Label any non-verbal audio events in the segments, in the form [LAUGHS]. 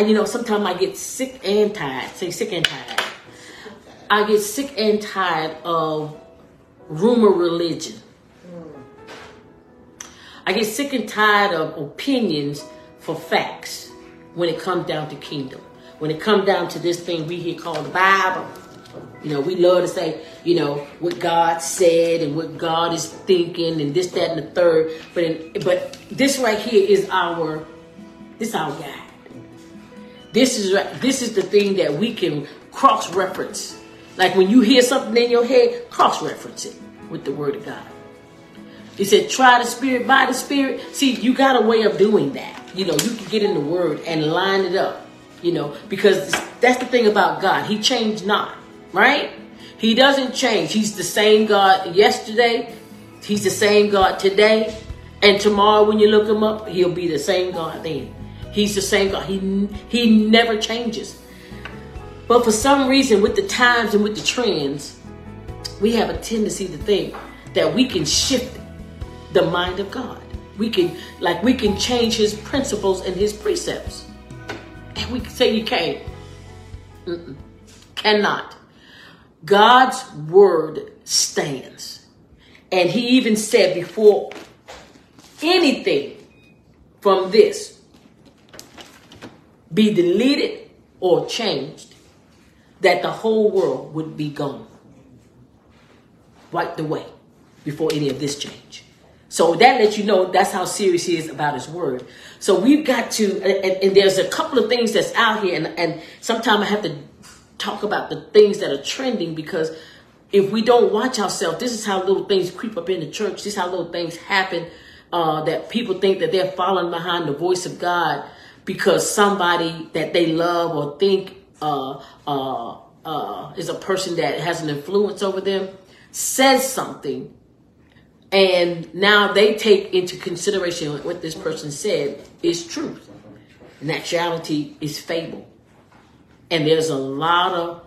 because you know sometimes I get sick and tired. Say sick and tired. I get sick and tired of rumor religion. I get sick and tired of opinions for facts when it comes down to kingdom. When it comes down to this thing we here called the Bible. You know, we love to say, you know, what God said and what God is thinking and this, that, and the third. But in, but this right here is our this our guide. This is this is the thing that we can cross reference. Like when you hear something in your head, cross reference it with the Word of God. He said, try the Spirit by the Spirit. See, you got a way of doing that. You know, you can get in the Word and line it up. You know, because that's the thing about God. He changed not, right? He doesn't change. He's the same God yesterday. He's the same God today. And tomorrow, when you look him up, he'll be the same God then. He's the same God. He, he never changes. But for some reason, with the times and with the trends, we have a tendency to think that we can shift the mind of God. We can, like, we can change His principles and His precepts. And we can say you can't. Mm-mm. Cannot. God's word stands. And He even said before anything from this be deleted or changed, that the whole world would be gone. Wiped away before any of this change. So that lets you know that's how serious he is about his word. So we've got to, and, and there's a couple of things that's out here, and, and sometimes I have to talk about the things that are trending because if we don't watch ourselves, this is how little things creep up in the church. This is how little things happen uh, that people think that they're following behind the voice of God because somebody that they love or think uh, uh, uh, is a person that has an influence over them says something and now they take into consideration what this person said is truth. Naturality is fable. And there's a lot of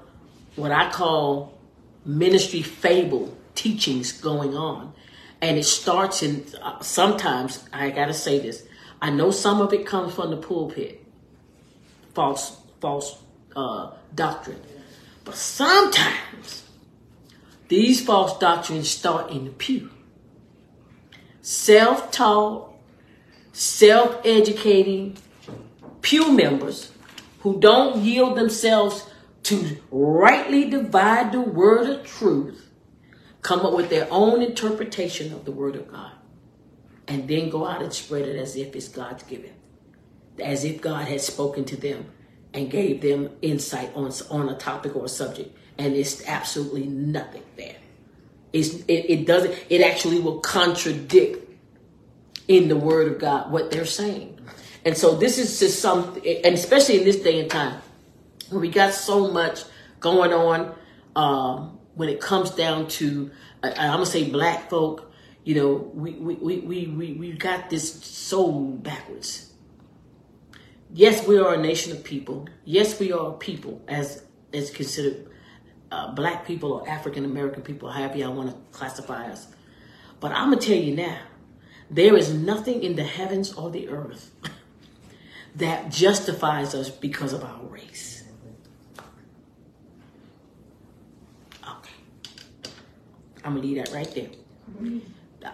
what I call ministry fable teachings going on. And it starts in, uh, sometimes, I gotta say this, I know some of it comes from the pulpit, false, false uh, doctrine. But sometimes these false doctrines start in the pew. Self taught, self educating pew members who don't yield themselves to rightly divide the word of truth come up with their own interpretation of the word of God and then go out and spread it as if it's God's given, as if God had spoken to them and gave them insight on, on a topic or a subject. And it's absolutely nothing there. It's, it, it doesn't, it actually will contradict in the word of God what they're saying. And so this is just something, and especially in this day and time, where we got so much going on um, when it comes down to, I'm gonna say black folk, you know, we, we, we, we, we, got this so backwards. Yes, we are a nation of people. Yes, we are people as, as considered uh, black people or African American people, however y'all want to classify us. But I'm gonna tell you now, there is nothing in the heavens or the earth [LAUGHS] that justifies us because of our race. Okay. I'm gonna leave that right there.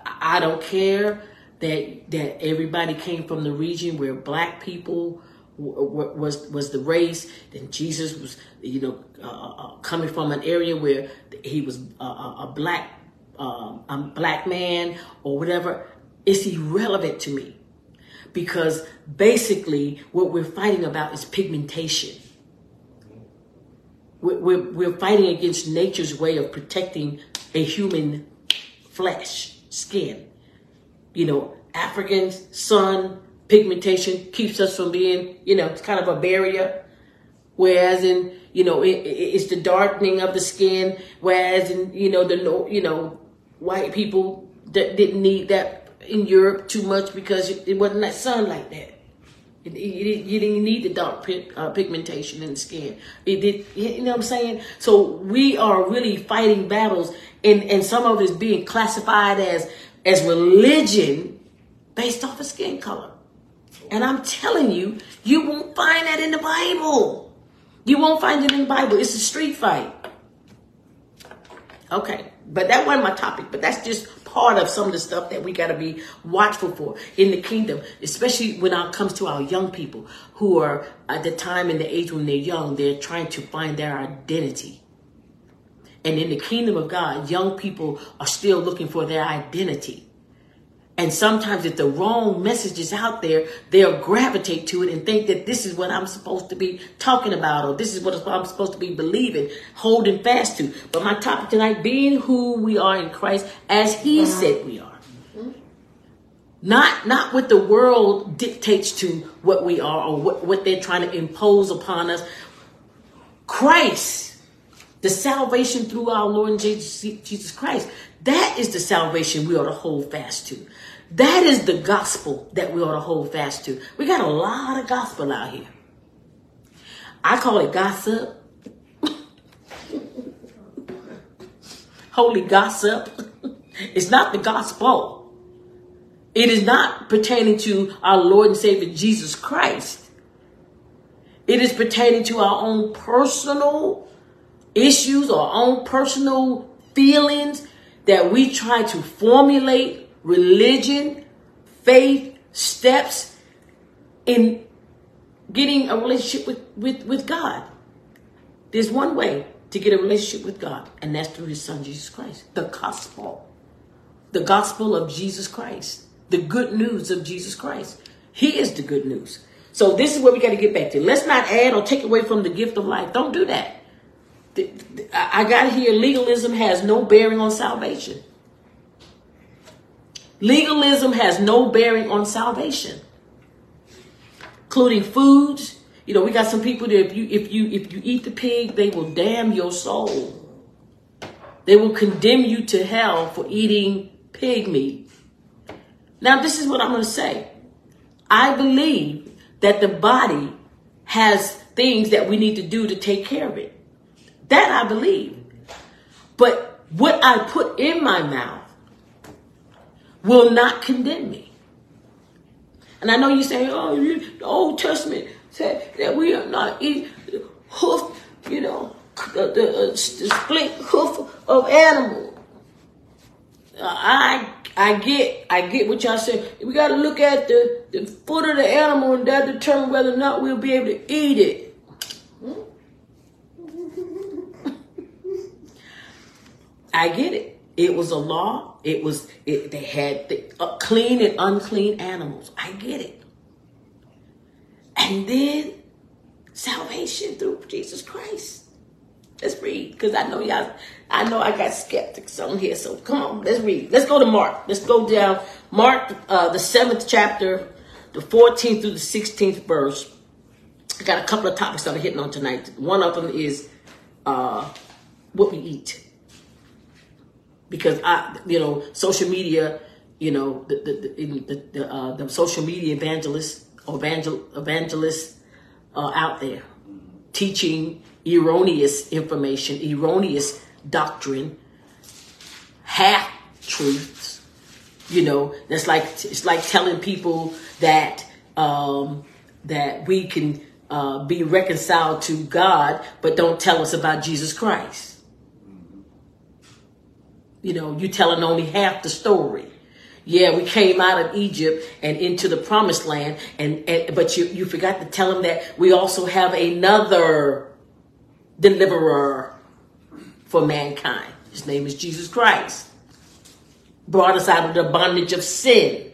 I don't care that that everybody came from the region where black people was was the race. Then Jesus was, you know, uh, uh, coming from an area where he was a, a black um, a black man or whatever. It's irrelevant to me because basically what we're fighting about is pigmentation. We're, we're, we're fighting against nature's way of protecting a human flesh, skin. You know, African sun, pigmentation keeps us from being, you know, it's kind of a barrier. Whereas in, you know, it, it's the darkening of the skin. Whereas in, you know, the, you know, white people that didn't need that in Europe too much because it wasn't that sun like that. It, it, you didn't need the dark pig, uh, pigmentation in the skin. It did, you know what I'm saying? So we are really fighting battles, and, and some of it is being classified as as religion based off of skin color. And I'm telling you, you won't find that in the Bible. You won't find it in the Bible. It's a street fight. Okay, but that wasn't my topic, but that's just part of some of the stuff that we got to be watchful for in the kingdom, especially when it comes to our young people who are at the time and the age when they're young, they're trying to find their identity. And in the kingdom of God, young people are still looking for their identity. And sometimes if the wrong message is out there, they'll gravitate to it and think that this is what I'm supposed to be talking about or this is what I'm supposed to be believing, holding fast to. But my topic tonight, being who we are in Christ as he said we are. Not not what the world dictates to what we are or what, what they're trying to impose upon us. Christ, the salvation through our Lord Jesus Christ, that is the salvation we ought to hold fast to. That is the gospel that we ought to hold fast to. We got a lot of gospel out here. I call it gossip. [LAUGHS] Holy gossip. [LAUGHS] It's not the gospel. It is not pertaining to our Lord and Savior Jesus Christ. It is pertaining to our own personal issues, our own personal feelings that we try to formulate religion, faith, steps in getting a relationship with, with, with God. There's one way to get a relationship with God, and that's through his son Jesus Christ. The gospel. The gospel of Jesus Christ. The good news of Jesus Christ. He is the good news. So this is where we got to get back to. Let's not add or take away from the gift of life. Don't do that. I got hear legalism has no bearing on salvation. Legalism has no bearing on salvation, including foods. You know, we got some people that if you if you if you eat the pig, they will damn your soul. They will condemn you to hell for eating pig meat. Now, this is what I'm going to say. I believe that the body has things that we need to do to take care of it. That I believe. But what I put in my mouth will not condemn me. And I know you say, oh, the Old Testament said that we are not eat hoof, you know, the, the, uh, the split hoof of animal. I I get I get what y'all say. We got to look at the, the foot of the animal and that determine whether or not we'll be able to eat it. [LAUGHS] I get it. It was a law. It was it, they had the, uh, clean and unclean animals. I get it. And then salvation through Jesus Christ. Let's read because I know y'all. I know I got skeptics on here. So come on, let's read. Let's go to Mark. Let's go down Mark, uh, the seventh chapter, the 14th through the 16th verse. I got a couple of topics that I'm hitting on tonight. One of them is uh, what we eat because I, you know, social media, you know, the the the, the, uh, the social media evangelists or evangel, evangelists are out there teaching erroneous information, erroneous doctrine, half truths. You know, that's like it's like telling people that um, that we can uh, be reconciled to God, but don't tell us about Jesus Christ. You know, you're telling only half the story. Yeah, we came out of Egypt and into the promised land, and, and but you, you forgot to tell them that we also have another deliverer for mankind. His name is Jesus Christ. Brought us out of the bondage of sin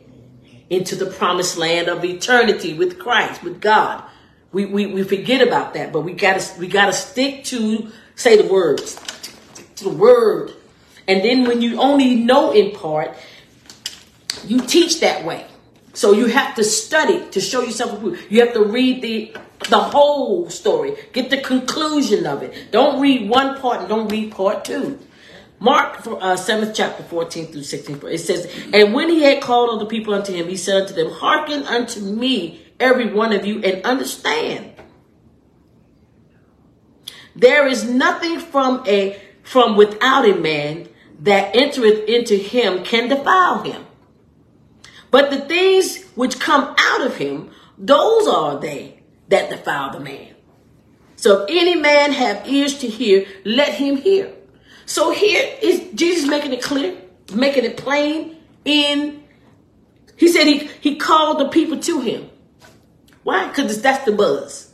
into the promised land of eternity with Christ, with God. We, we, we forget about that, but we gotta we gotta stick to say the words. To the word and then when you only know in part, you teach that way. So you have to study to show yourself approved. You have to read the the whole story, get the conclusion of it. Don't read one part and don't read part two. Mark uh, 7th chapter 14 through 16. It says, And when he had called all the people unto him, he said unto them, Hearken unto me, every one of you, and understand. There is nothing from a from without a man that entereth into him can defile him. But the things which come out of him, those are they that defile the man. So if any man have ears to hear, let him hear. So here is Jesus making it clear, making it plain in he said he, he called the people to him. Why? Because that's the buzz.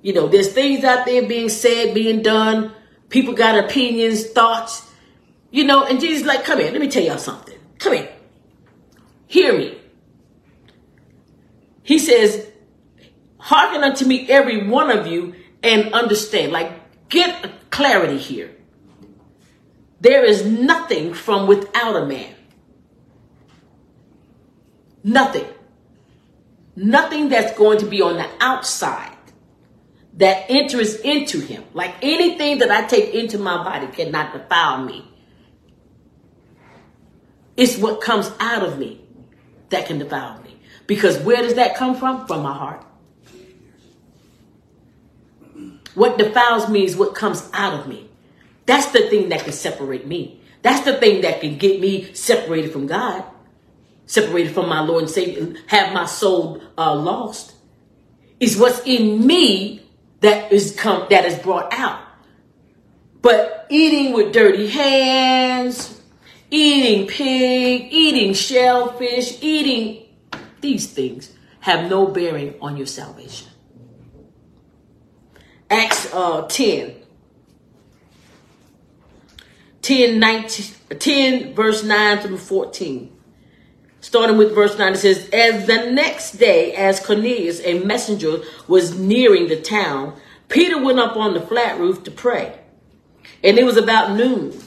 You know, there's things out there being said, being done. People got opinions, thoughts. You know, and Jesus like, come here, let me tell y'all something. Come here. Hear me. He says, hearken unto me, every one of you, and understand. Like, get clarity here. There is nothing from without a man. Nothing. Nothing that's going to be on the outside that enters into him. Like anything that I take into my body cannot defile me. It's what comes out of me that can defile me. Because where does that come from? From my heart. What defiles me is what comes out of me. That's the thing that can separate me. That's the thing that can get me separated from God separated from my Lord and Savior, have my soul uh, lost. Is what's in me that is come that is brought out. But eating with dirty hands, eating pig, eating shellfish, eating these things have no bearing on your salvation. Acts uh, 10. 10, 19, 10 verse 9 through 14 starting with verse 9, it says, As the next day, as Cornelius, a messenger, was nearing the town, Peter went up on the flat roof to pray. And it was about noon.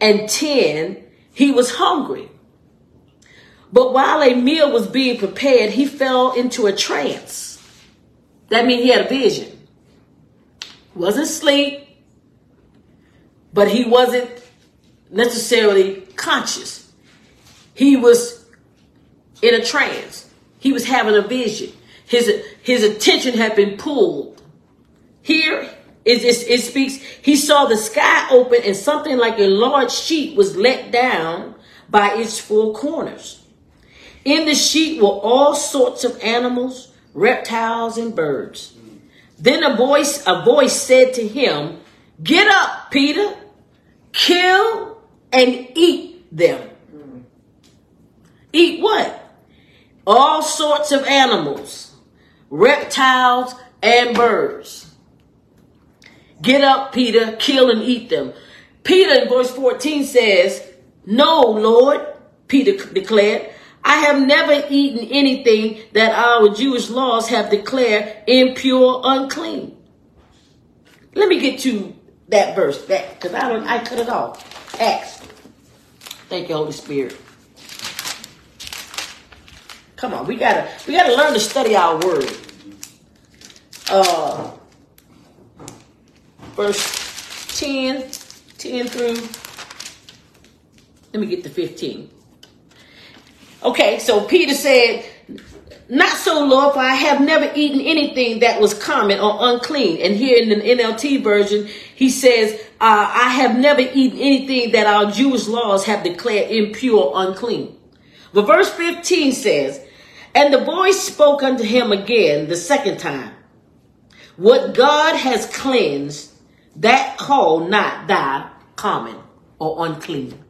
And 10, he was hungry. But while a meal was being prepared, he fell into a trance. That means he had a vision. Wasn't asleep, but he wasn't necessarily conscious. He was in a trance. He was having a vision. His, his attention had been pulled. Here is it, it speaks, he saw the sky open and something like a large sheet was let down by its four corners. In the sheet were all sorts of animals, reptiles, and birds. Then a voice, a voice said to him, Get up, Peter, kill and eat them. Eat what? all sorts of animals, reptiles, and birds. Get up, Peter, kill and eat them. Peter in verse 14 says, No, Lord, Peter declared, I have never eaten anything that our Jewish laws have declared impure, unclean. Let me get to that verse, that because I don't I cut it off. Acts. Thank you, Holy Spirit. Come on, we gotta we gotta learn to study our word. Uh, verse 10, 10 through. Let me get to 15. Okay, so Peter said, Not so, Lord, for I have never eaten anything that was common or unclean. And here in the NLT version, he says, uh, I have never eaten anything that our Jewish laws have declared impure unclean. But verse 15 says, and the voice spoke unto him again the second time. What God has cleansed, that call not thy common or unclean.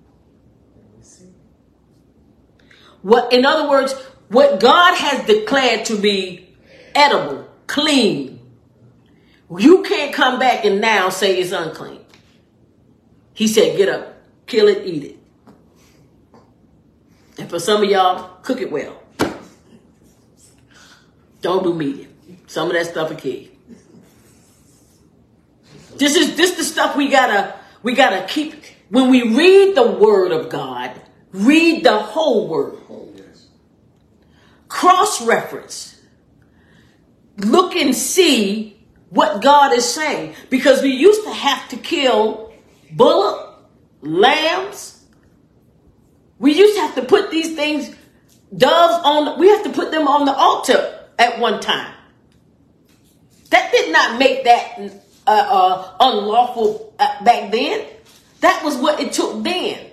What, in other words, what God has declared to be edible, clean, you can't come back and now say it's unclean. He said, get up, kill it, eat it. And for some of y'all, cook it well. Don't do medium. Some of that stuff is key. This is this the stuff we gotta we gotta keep when we read the word of God, read the whole word. Cross reference. Look and see what God is saying. Because we used to have to kill bullock, lambs. We used to have to put these things, doves on, we have to put them on the altar at one time. That did not make that uh, uh, unlawful uh, back then. That was what it took then.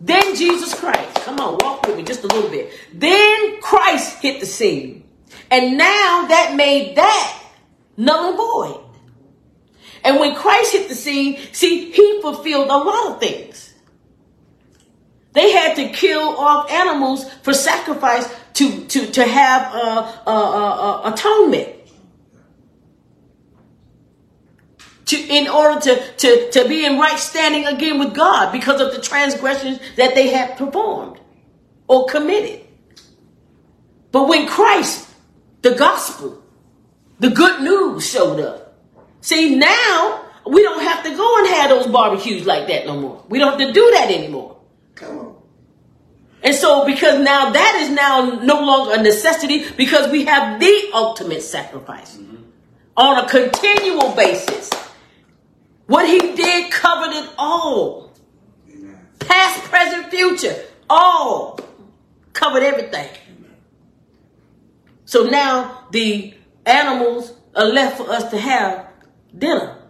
Then Jesus Christ, come on, walk with me just a little bit. Then Christ hit the scene. And now that made that null and void. And when Christ hit the scene, see, he fulfilled a lot of things. They had to kill off animals for sacrifice to, to, to have uh, uh, uh, atonement. To, in order to, to, to be in right standing again with God because of the transgressions that they had performed or committed. But when Christ, the gospel, the good news showed up, see now we don't have to go and have those barbecues like that no more. We don't have to do that anymore. Come on. And so, because now that is now no longer a necessity because we have the ultimate sacrifice mm-hmm. on a continual basis. What he did covered it all. Amen. Past, present, future, all covered everything. Amen. So now the animals are left for us to have dinner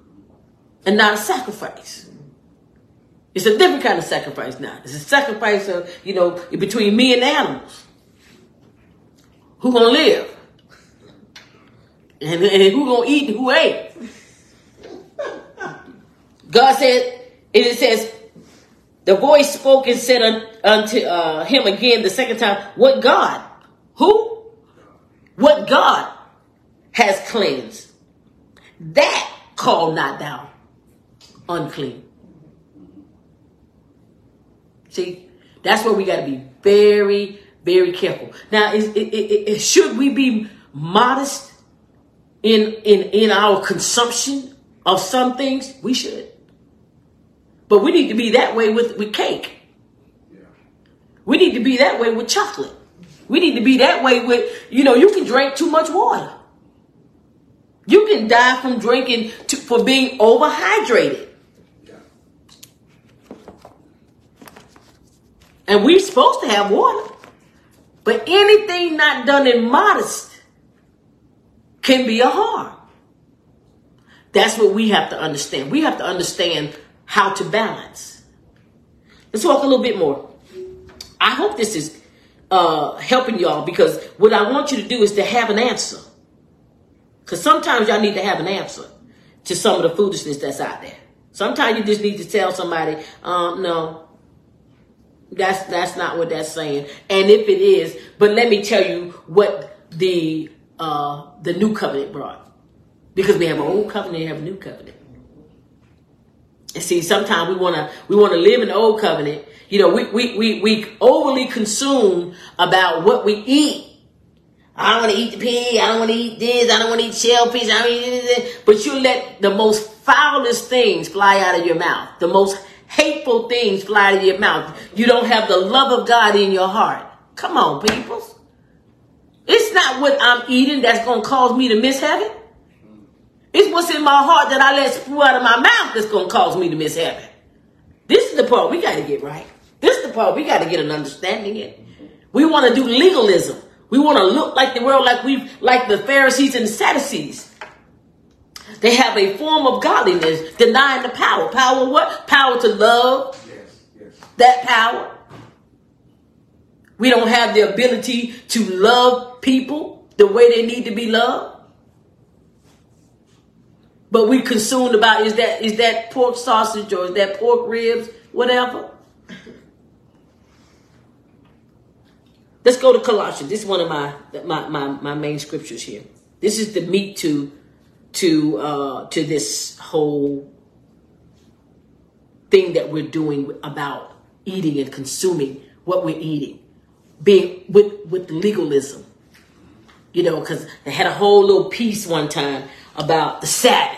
[LAUGHS] and not a sacrifice. It's a different kind of sacrifice now. It's a sacrifice of, you know, between me and the animals. Who gonna live? And, and who gonna eat and who ain't? God said, and it says, the voice spoke and said unto uh, him again the second time, What God? Who? What God has cleansed? That call not thou unclean. See, that's where we got to be very, very careful. Now, it, it, it, should we be modest in, in, in our consumption of some things? We should. But we need to be that way with, with cake. We need to be that way with chocolate. We need to be that way with, you know, you can drink too much water. You can die from drinking to, for being overhydrated. And we're supposed to have water. But anything not done in modest can be a harm. That's what we have to understand. We have to understand how to balance. Let's talk a little bit more. I hope this is uh, helping y'all because what I want you to do is to have an answer. Because sometimes y'all need to have an answer to some of the foolishness that's out there. Sometimes you just need to tell somebody, um, no, that's that's not what that's saying. And if it is, but let me tell you what the uh the new covenant brought. Because we have an old covenant and have a new covenant. See, sometimes we wanna we wanna live in the old covenant. You know, we we we, we overly consume about what we eat. I don't want to eat the pig. I don't want to eat this. I don't want to eat shell shellfish. I don't eat this. But you let the most foulest things fly out of your mouth. The most hateful things fly out of your mouth. You don't have the love of God in your heart. Come on, people. It's not what I'm eating that's going to cause me to miss heaven. It's what's in my heart that I let spew out of my mouth that's going to cause me to miss heaven. This is the part we got to get right. This is the part we got to get an understanding in. We want to do legalism. We want to look like the world, like we, like the Pharisees and the Sadducees. They have a form of godliness, denying the power. Power what? Power to love. Yes, yes. That power. We don't have the ability to love people the way they need to be loved. But we consumed about is that is that pork sausage or is that pork ribs, whatever. Let's go to Colossians. This is one of my my my, my main scriptures here. This is the meat to to uh, to this whole thing that we're doing about eating and consuming what we're eating, being with with legalism. You know, because they had a whole little piece one time about the Sabbath.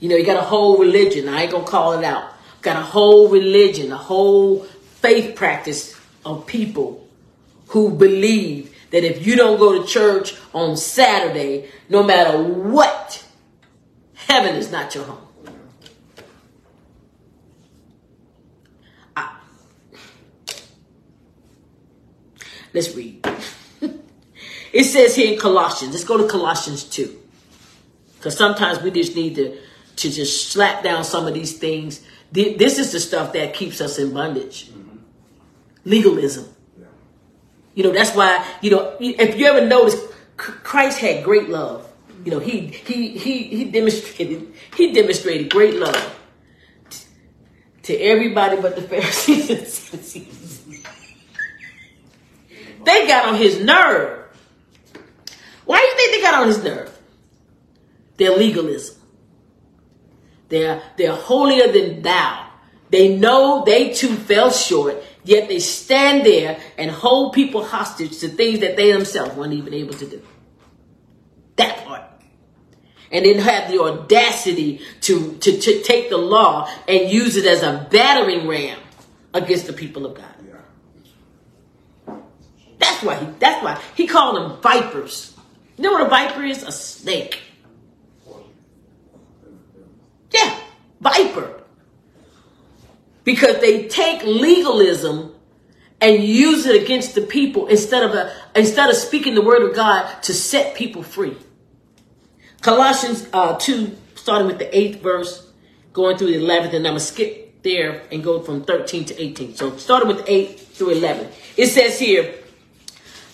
You know, you got a whole religion. I ain't gonna call it out. Got a whole religion, a whole faith practice of people who believe that if you don't go to church on Saturday, no matter what, heaven is not your home. I, let's read. [LAUGHS] it says here in Colossians, let's go to Colossians 2. Because sometimes we just need to, to just slap down some of these things. This is the stuff that keeps us in bondage. Mm-hmm. Legalism. Yeah. You know, that's why, you know, if you ever notice, Christ had great love. You know, he he he he demonstrated he demonstrated great love to everybody but the [LAUGHS] Pharisees they got on his nerve. Why do you think they got on his nerve? Their legalism. They're, they're holier than thou. They know they too fell short, yet they stand there and hold people hostage to things that they themselves weren't even able to do. That part. And then have the audacity to, to, to take the law and use it as a battering ram against the people of God. That's why he that's why he called them vipers. You know what a viper is? A snake. Yeah, viper. Because they take legalism and use it against the people instead of a, instead of speaking the word of God to set people free. Colossians uh, 2, starting with the eighth verse, going through the 11th, and I'm going to skip there and go from 13 to 18. So starting with 8 through 11. It says here,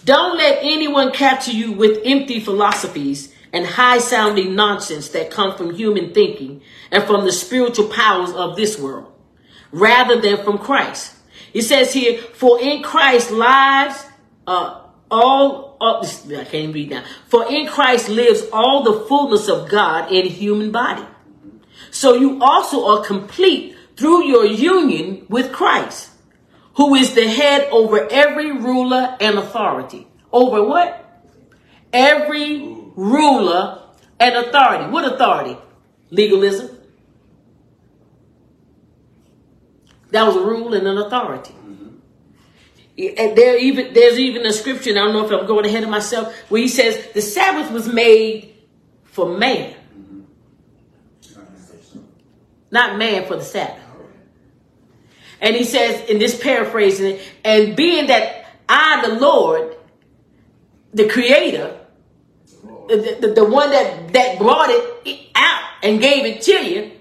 don't let anyone capture you with empty philosophies and high sounding nonsense that come from human thinking and from the spiritual powers of this world rather than from Christ. It says here, for in Christ lives, uh, all, uh, I can't read now. For in Christ lives all the fullness of God in human body. So you also are complete through your union with Christ, who is the head over every ruler and authority. Over what? Every ruler, and authority. What authority? Legalism. That was a rule and an authority. Mm-hmm. And there even there's even a scripture. I don't know if I'm going ahead of myself, where he says the Sabbath was made for man, mm-hmm. not man for the Sabbath. And he says in this paraphrasing, and being that I, the Lord, the Creator, the, the, the one that, that brought it out and gave it to you,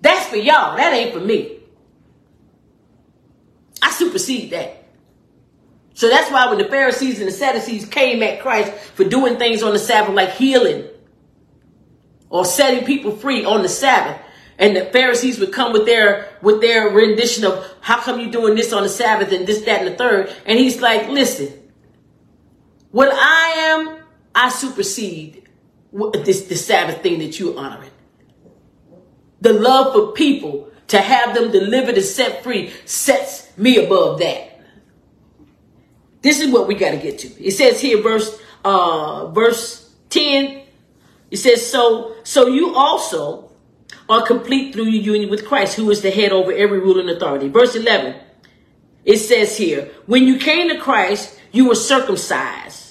that's for y'all. That ain't for me. I supersede that. So that's why when the Pharisees and the Sadducees came at Christ for doing things on the Sabbath like healing or setting people free on the Sabbath, and the Pharisees would come with their with their rendition of how come you doing this on the Sabbath and this, that, and the third, and he's like, listen, what I am I supersede this the Sabbath thing that you're honoring. The love for people to have them delivered and set free sets me above that. This is what we got to get to. It says here, verse uh, verse ten. It says, "So so you also are complete through your union with Christ, who is the head over every rule and authority." Verse eleven. It says here, "When you came to Christ, you were circumcised."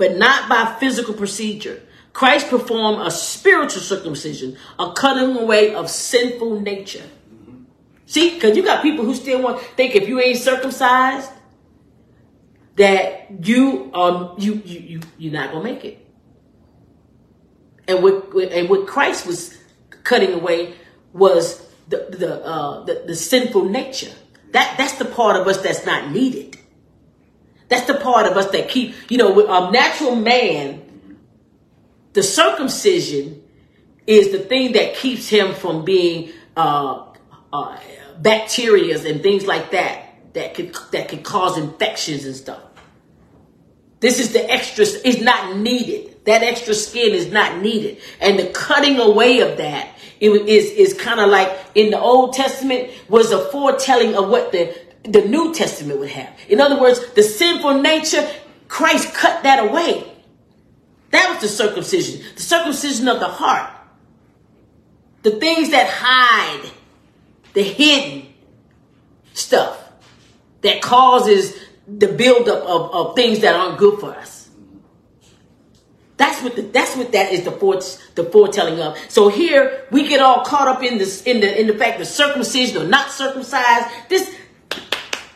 but not by physical procedure. Christ performed a spiritual circumcision, a cutting away of sinful nature. See, because you got people who still want think if you ain't circumcised, that you um you you you you're not gonna make it. And what and what Christ was cutting away was the the uh the, the sinful nature. That that's the part of us that's not needed. That's the part of us that keep, you know, a natural man, the circumcision is the thing that keeps him from being uh, uh, bacterias and things like that that could that could cause infections and stuff. This is the extra. It's not needed. That extra skin is not needed, and the cutting away of that is is kind of like in the Old Testament was a foretelling of what the the New Testament would have. In other words, the sinful nature, Christ cut that away. That was the circumcision, the circumcision of the heart. The things that hide, the hidden stuff that causes the buildup of, of things that aren't good for us. That's what the, that's what that is the the foretelling of. So here we get all caught up in this in the in the fact that circumcision or not circumcised. This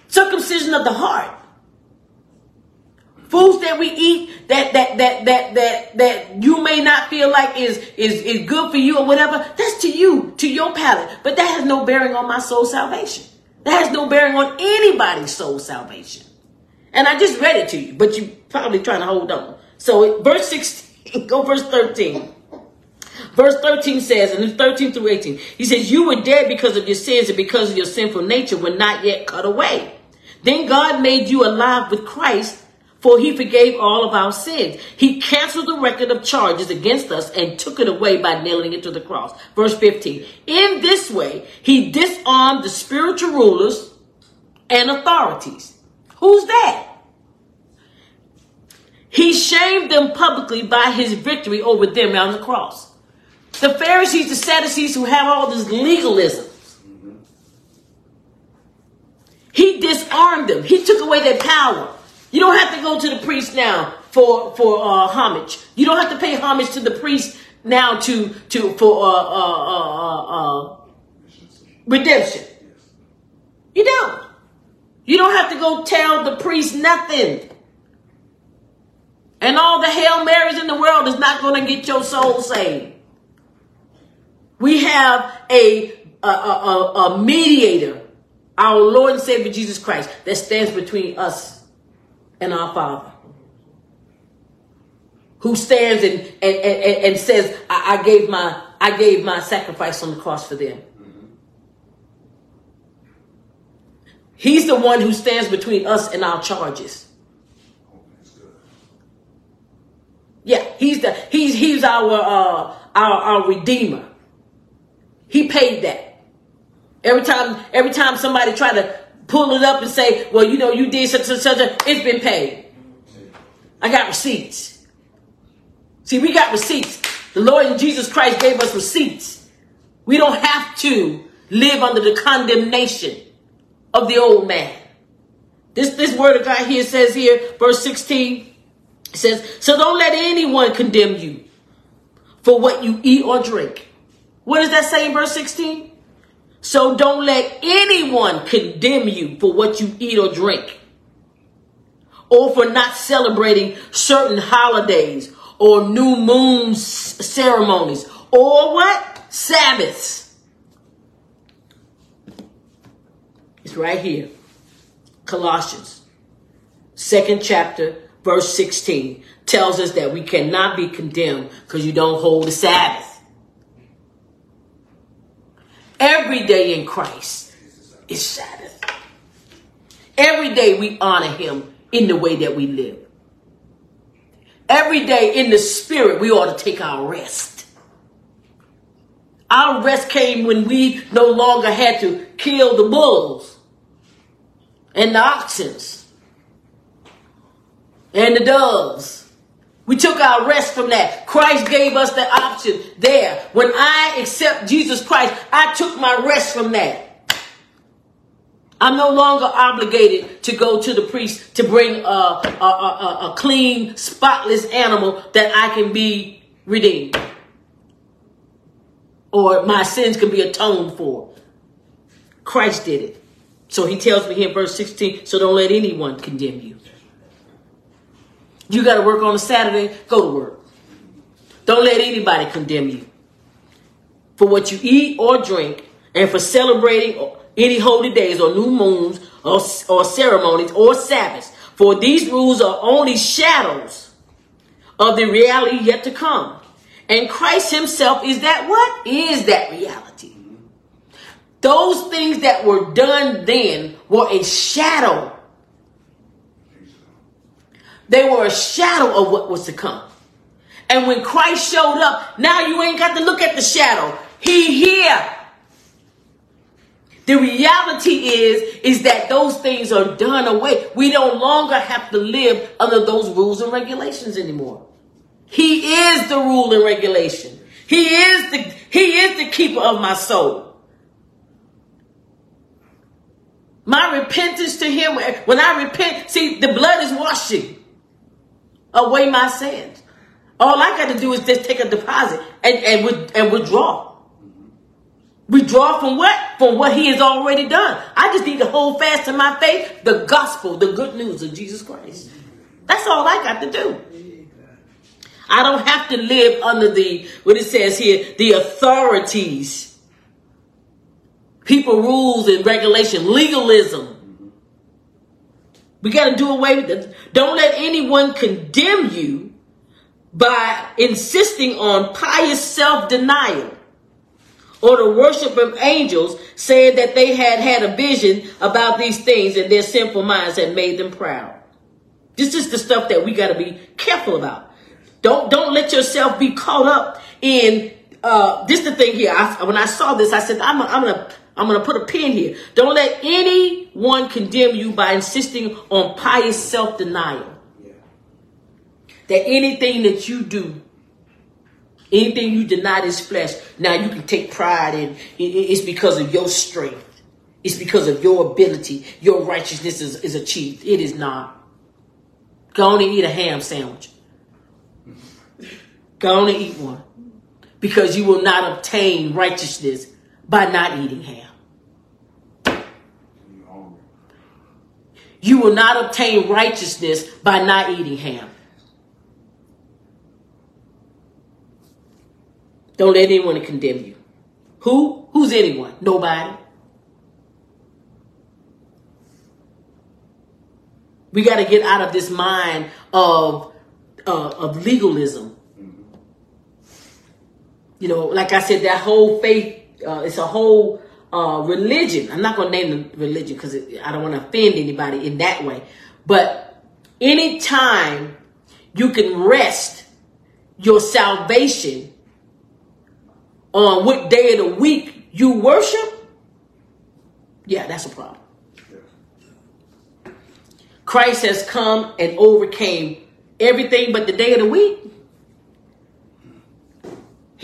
circumcision of the heart. Foods that we eat that that that that that that you may not feel like is, is, is good for you or whatever, that's to you, to your palate. But that has no bearing on my soul salvation. That has no bearing on anybody's soul salvation. And I just read it to you, but you probably trying to hold on. So verse 16, [LAUGHS] go verse 13. Verse 13 says, and 13 through 18, he says, You were dead because of your sins and because of your sinful nature were not yet cut away. Then God made you alive with Christ, for he forgave all of our sins. He canceled the record of charges against us and took it away by nailing it to the cross. Verse 15. In this way, he disarmed the spiritual rulers and authorities. Who's that? He shamed them publicly by his victory over them on the cross. The Pharisees, the Sadducees who have all this legalism. Mm-hmm. He disarmed them. He took away their power. You don't have to go to the priest now for for uh, homage. You don't have to pay homage to the priest now to to for uh, uh, uh, uh redemption. You don't. You don't have to go tell the priest nothing. And all the Hail Marys in the world is not going to get your soul saved. We have a, a, a, a mediator, our Lord and Savior Jesus Christ, that stands between us and our Father. Who stands and, and, and, and says, I, I, gave my I gave my sacrifice on the cross for them. He's the one who stands between us and our charges. Yeah, he's the he's he's our uh our, our redeemer. He paid that. Every time, every time somebody try to pull it up and say, well, you know, you did such and such, it's been paid. I got receipts. See, we got receipts. The Lord and Jesus Christ gave us receipts. We don't have to live under the condemnation of the old man. This, this word of God here says here, verse 16, says, So don't let anyone condemn you for what you eat or drink what does that say in verse 16? So don't let anyone condemn you for what you eat or drink, or for not celebrating certain holidays or new moon ceremonies, or what? Sabbaths. It's right here. Colossians, second chapter, verse 16, tells us that we cannot be condemned because you don't hold the Sabbath. Every day in Christ is Sabbath. Every day we honor him in the way that we live. Every day in the spirit, we ought to take our rest. Our rest came when we no longer had to kill the bulls and the oxen and the doves we took our rest from that. Christ gave us the option there. When I accept Jesus Christ, I took my rest from that. I'm no longer obligated to go to the priest to bring a, a, a, a clean, spotless animal that I can be redeemed. Or my sins can be atoned for. Christ did it. So he tells me here in verse 16, so don't let anyone condemn you. You got to work on a Saturday, go to work. Don't let anybody condemn you for what you eat or drink and for celebrating any holy days or new moons or, or ceremonies or Sabbaths. For these rules are only shadows of the reality yet to come. And Christ himself is that what? Is that reality. Those things that were done then were a shadow they were a shadow of what was to come. And when Christ showed up, now you ain't got to look at the shadow. He here. The reality is, is that those things are done away. We no longer have to live under those rules and regulations anymore. He is the rule and regulation. He is the, he is the keeper of my soul. My repentance to him, when I repent, see, the blood is washing away my sins. All I got to do is just take a deposit and, and, and withdraw. Withdraw from what? From what he has already done. I just need to hold fast to my faith, the gospel, the good news of Jesus Christ. That's all I got to do. I don't have to live under the, what it says here, the authorities. People rules and regulation, legalism. We got to do away with it. Don't let anyone condemn you by insisting on pious self-denial or the worship of angels, saying that they had had a vision about these things and their sinful minds had made them proud. This is the stuff that we got to be careful about. Don't don't let yourself be caught up in. Uh, this the thing here. I, when I saw this, I said I'm, I'm gonna I'm gonna put a pin here. Don't let anyone condemn you by insisting on pious self denial. Yeah. That anything that you do Anything you deny this flesh, now you can take pride in. It's because of your strength. It's because of your ability. Your righteousness is, is achieved. It is not. Go on and eat a ham sandwich. Go on and eat one. Because you will not obtain righteousness by not eating ham. You will not obtain righteousness by not eating ham. Don't let anyone condemn you. Who? Who's anyone? Nobody. We got to get out of this mind of uh, of legalism. You know, like I said, that whole faith, uh, it's a whole uh, religion. I'm not going to name the religion because I don't want to offend anybody in that way. But anytime you can rest your salvation on what day of the week you worship, yeah, that's a problem. Christ has come and overcame everything but the day of the week.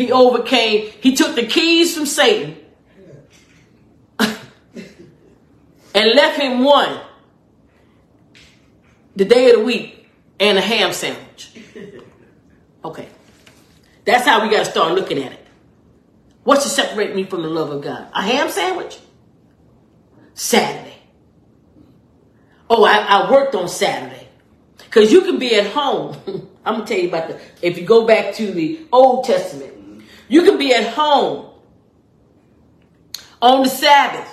He overcame, he took the keys from Satan [LAUGHS] and left him one the day of the week and a ham sandwich. Okay. That's how we got to start looking at it. What's to separate me from the love of God? A ham sandwich? Saturday. Oh, I, I worked on Saturday. Because you can be at home. I'm going to tell you about the, if you go back to the Old Testament, you can be at home on the Sabbath.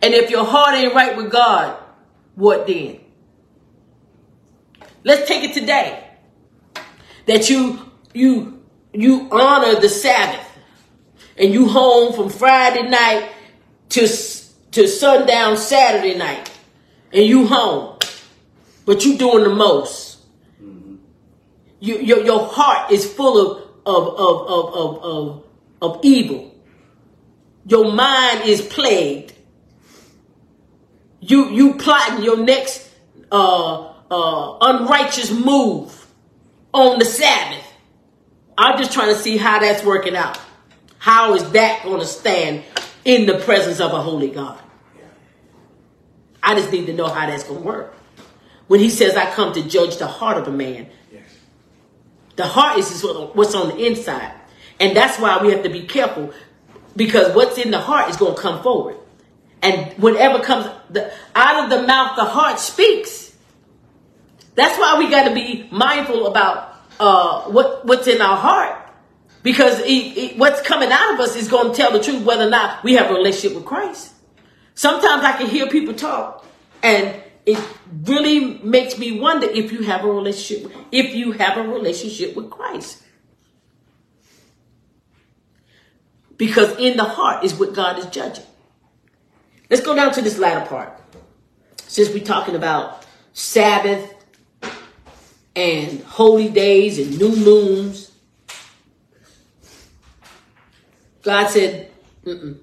And if your heart ain't right with God, what then? Let's take it today. That you you you honor the Sabbath and you home from Friday night to, to sundown Saturday night and you home, but you doing the most. Mm-hmm. You, your, your heart is full of, of, of, of, of, of, of evil. Your mind is plagued. You, you plotting your next, uh, uh, unrighteous move on the Sabbath. I'm just trying to see how that's working out. How is that going to stand in the presence of a holy God? I just need to know how that's going to work. When he says, I come to judge the heart of a man, the heart is what's on the inside. And that's why we have to be careful because what's in the heart is going to come forward. And whatever comes the, out of the mouth, the heart speaks. That's why we got to be mindful about uh, what what's in our heart because it, it, what's coming out of us is going to tell the truth whether or not we have a relationship with Christ. Sometimes I can hear people talk and it really makes me wonder if you have a relationship if you have a relationship with Christ. Because in the heart is what God is judging. Let's go down to this latter part. Since we're talking about Sabbath and holy days and new moons. God said, Mm-mm.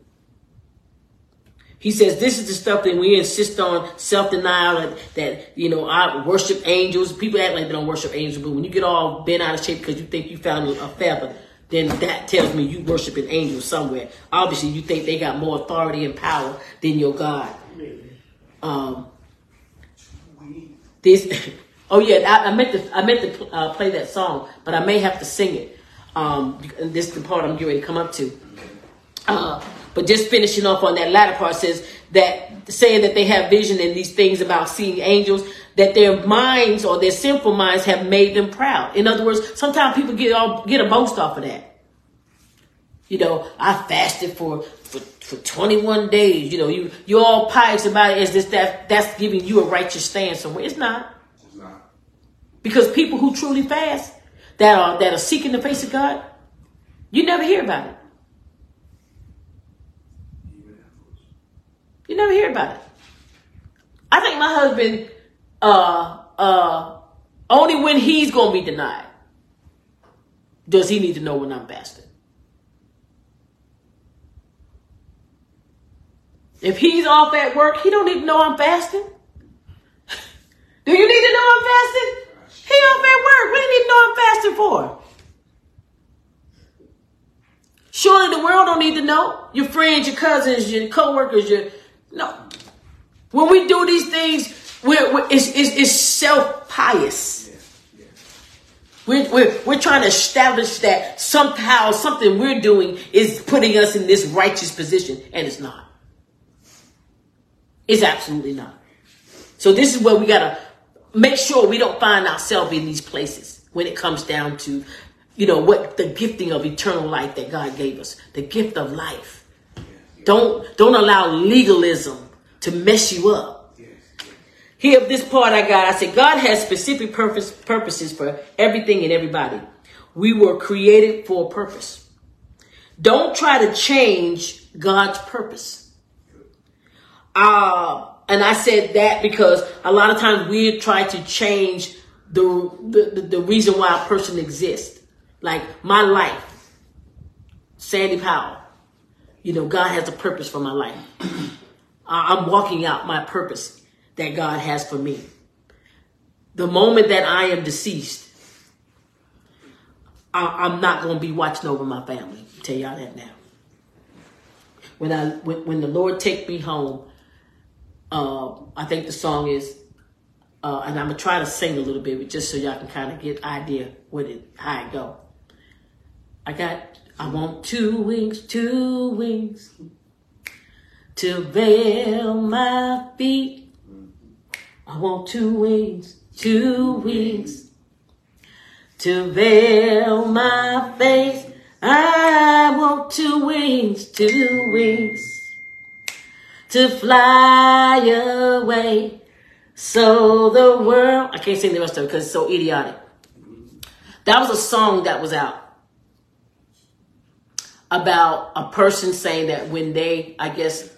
He says this is the stuff that we insist on self-denial that, that you know I worship angels. People act like they don't worship angels, but when you get all bent out of shape because you think you found a feather, then that tells me you worship an angel somewhere. Obviously, you think they got more authority and power than your God. Um, this [LAUGHS] Oh yeah, I, I meant to I meant to uh, play that song, but I may have to sing it. Um, this is the part I'm getting ready to come up to. Uh, but just finishing off on that latter part says that saying that they have vision and these things about seeing angels, that their minds or their sinful minds have made them proud. In other words, sometimes people get all get a boast off of that. You know, I fasted for for, for 21 days. You know, you you all pious about it as this that that's giving you a righteous stand somewhere. It's not. It's not. Because people who truly fast, that are that are seeking the face of God, you never hear about it. You never hear about it. I think my husband, uh, uh, only when he's gonna be denied does he need to know when I'm fasting. If he's off at work, he don't need to know I'm fasting. [LAUGHS] Do you need to know I'm fasting? He off at work. What do you need to know I'm fasting for? Surely the world don't need to know. Your friends, your cousins, your co-workers, your no. When we do these things, we're, we're it's, it's, it's self-pious. We're, we're, we're trying to establish that somehow something we're doing is putting us in this righteous position, and it's not. It's absolutely not. So this is where we gotta make sure we don't find ourselves in these places when it comes down to, you know, what the gifting of eternal life that God gave us, the gift of life. Don't don't allow legalism to mess you up. Here, this part I got, I said, God has specific purpose purposes for everything and everybody. We were created for a purpose. Don't try to change God's purpose. Uh, and I said that because a lot of times we try to change the, the, the reason why a person exists. Like my life, Sandy Powell. You know, God has a purpose for my life. [CLEARS THROAT] I'm walking out my purpose that God has for me. The moment that I am deceased, I, am not going to be watching over my family. I'll tell y'all that now. When I when, when the Lord take me home, uh, I think the song is, uh, and I'm gonna try to sing a little bit, just so y'all can kind of get idea what it how it go. I got I want two wings, two wings to veil my feet. I want two wings, two wings to veil my face. I want two wings, two wings to fly away. So the world, I can't sing the rest of it because it's so idiotic. That was a song that was out about a person saying that when they, I guess,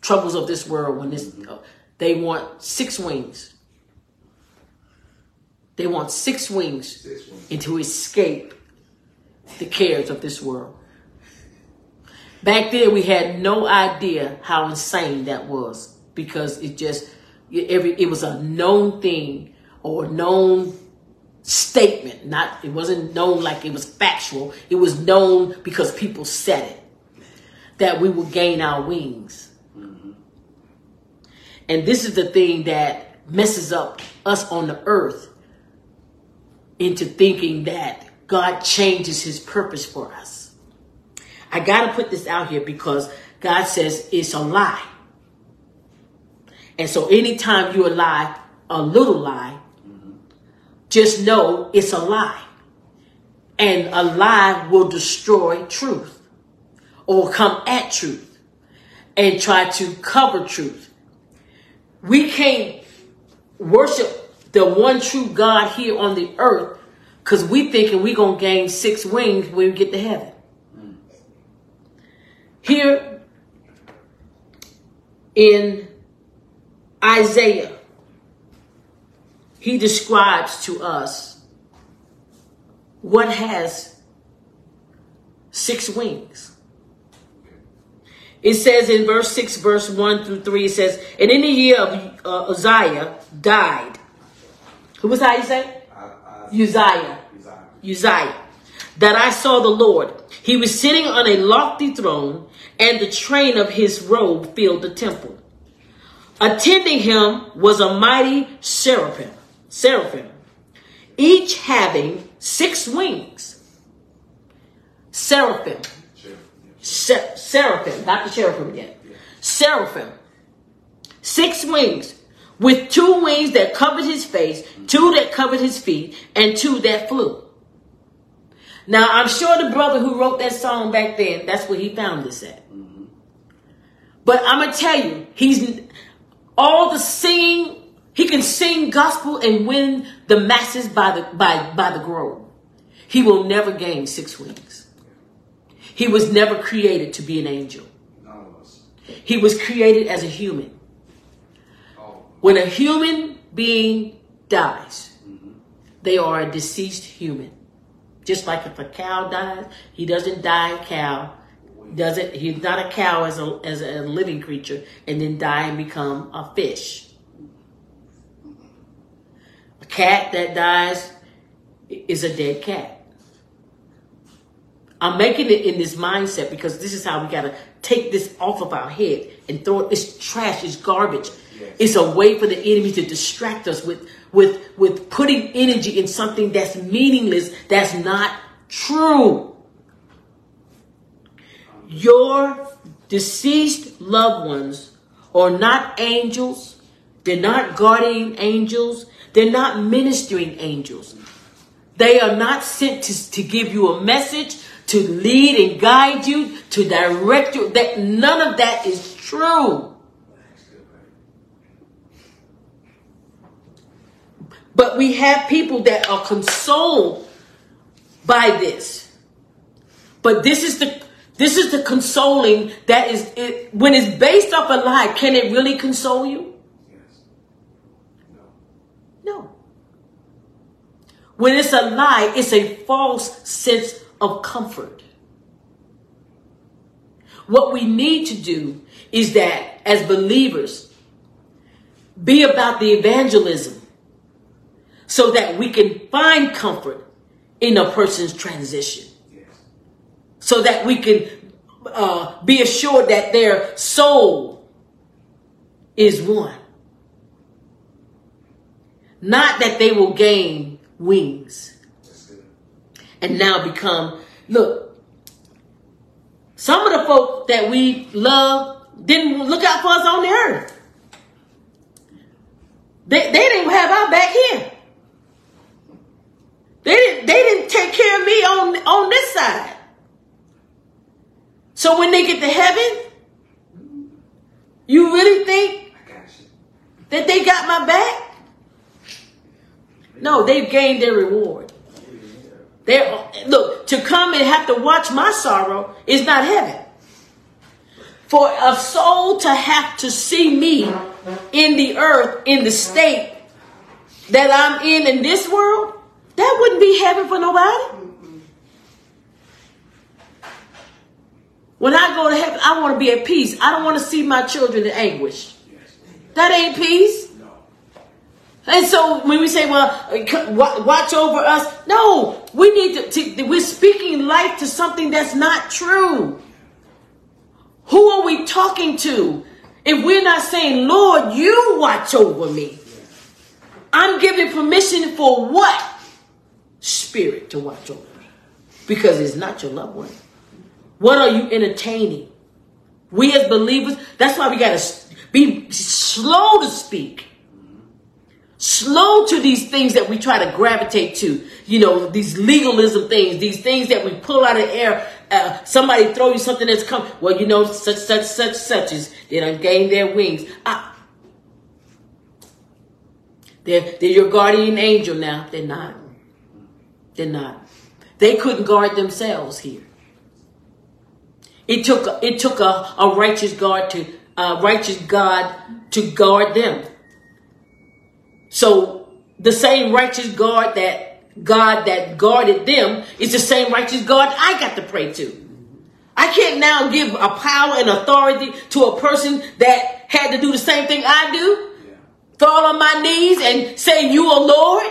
troubles of this world, when this, they want six wings. They want six wings, six wings. and to escape the cares of this world. Back then, we had no idea how insane that was because it just every it was a known thing or known statement. Not it wasn't known like it was factual. It was known because people said it that we would gain our wings. Mm-hmm. And this is the thing that messes up us on the earth into thinking that God changes his purpose for us. I got to put this out here because God says it's a lie. And so anytime you a lie, a little lie, just know it's a lie. And a lie will destroy truth or come at truth and try to cover truth. We can't worship the one true God here on the earth because we thinking we going to gain six wings when we get to heaven. Here in Isaiah, he describes to us what has six wings. It says in verse 6, verse 1 through 3, it says, And in the year of uh, Uzziah died. Who was you say? Uh, uh, Uzziah. Uzziah. Uzziah. That I saw the Lord. He was sitting on a lofty throne, and the train of his robe filled the temple. Attending him was a mighty seraphim, seraphim, each having six wings. Seraphim, Ser- seraphim, not the seraphim yet. seraphim, six wings, with two wings that covered his face, two that covered his feet, and two that flew. Now, I'm sure the brother who wrote that song back then, that's where he found this at. Mm-hmm. But I'm going to tell you, he's all the singing, he can sing gospel and win the masses by the, by, by the grove. He will never gain six wings. He was never created to be an angel. He was created as a human. When a human being dies, they are a deceased human. Just like if a cow dies, he doesn't die a cow. Doesn't he's not a cow as a as a living creature and then die and become a fish. Cat that dies is a dead cat. I'm making it in this mindset because this is how we gotta take this off of our head and throw it. It's trash, it's garbage. Yes. It's a way for the enemy to distract us with with with putting energy in something that's meaningless, that's not true. Your deceased loved ones are not angels. They're not guardian angels. They're not ministering angels. They are not sent to, to give you a message to lead and guide you, to direct you. That none of that is true. But we have people that are consoled by this. But this is the this is the consoling that is it, when it's based off a lie. Can it really console you? No. When it's a lie, it's a false sense of comfort. What we need to do is that as believers, be about the evangelism so that we can find comfort in a person's transition. So that we can uh, be assured that their soul is one. Not that they will gain wings and now become, look, some of the folk that we love didn't look out for us on the earth. They, they didn't have our back here. They didn't, they didn't take care of me on, on this side. So when they get to heaven, you really think that they got my back? No, they've gained their reward. There, look, to come and have to watch my sorrow is not heaven. For a soul to have to see me in the earth, in the state that I'm in in this world, that wouldn't be heaven for nobody. When I go to heaven, I want to be at peace. I don't want to see my children in anguish. That ain't peace. And so when we say, well, uh, watch over us, no, we need to, to, we're speaking life to something that's not true. Who are we talking to? If we're not saying, Lord, you watch over me, I'm giving permission for what? Spirit to watch over me. Because it's not your loved one. What are you entertaining? We as believers, that's why we got to be slow to speak slow to these things that we try to gravitate to. You know, these legalism things, these things that we pull out of air. Uh, somebody throw you something that's come. Well, you know, such, such, such, such is they don't gain their wings. I, they're, they're your guardian angel now. They're not. They're not. They couldn't guard themselves here. It took it took a, a righteous God to a righteous God to guard them. So the same righteous God that God that guarded them is the same righteous God I got to pray to. I can't now give a power and authority to a person that had to do the same thing I do. Yeah. Fall on my knees and say, You are Lord.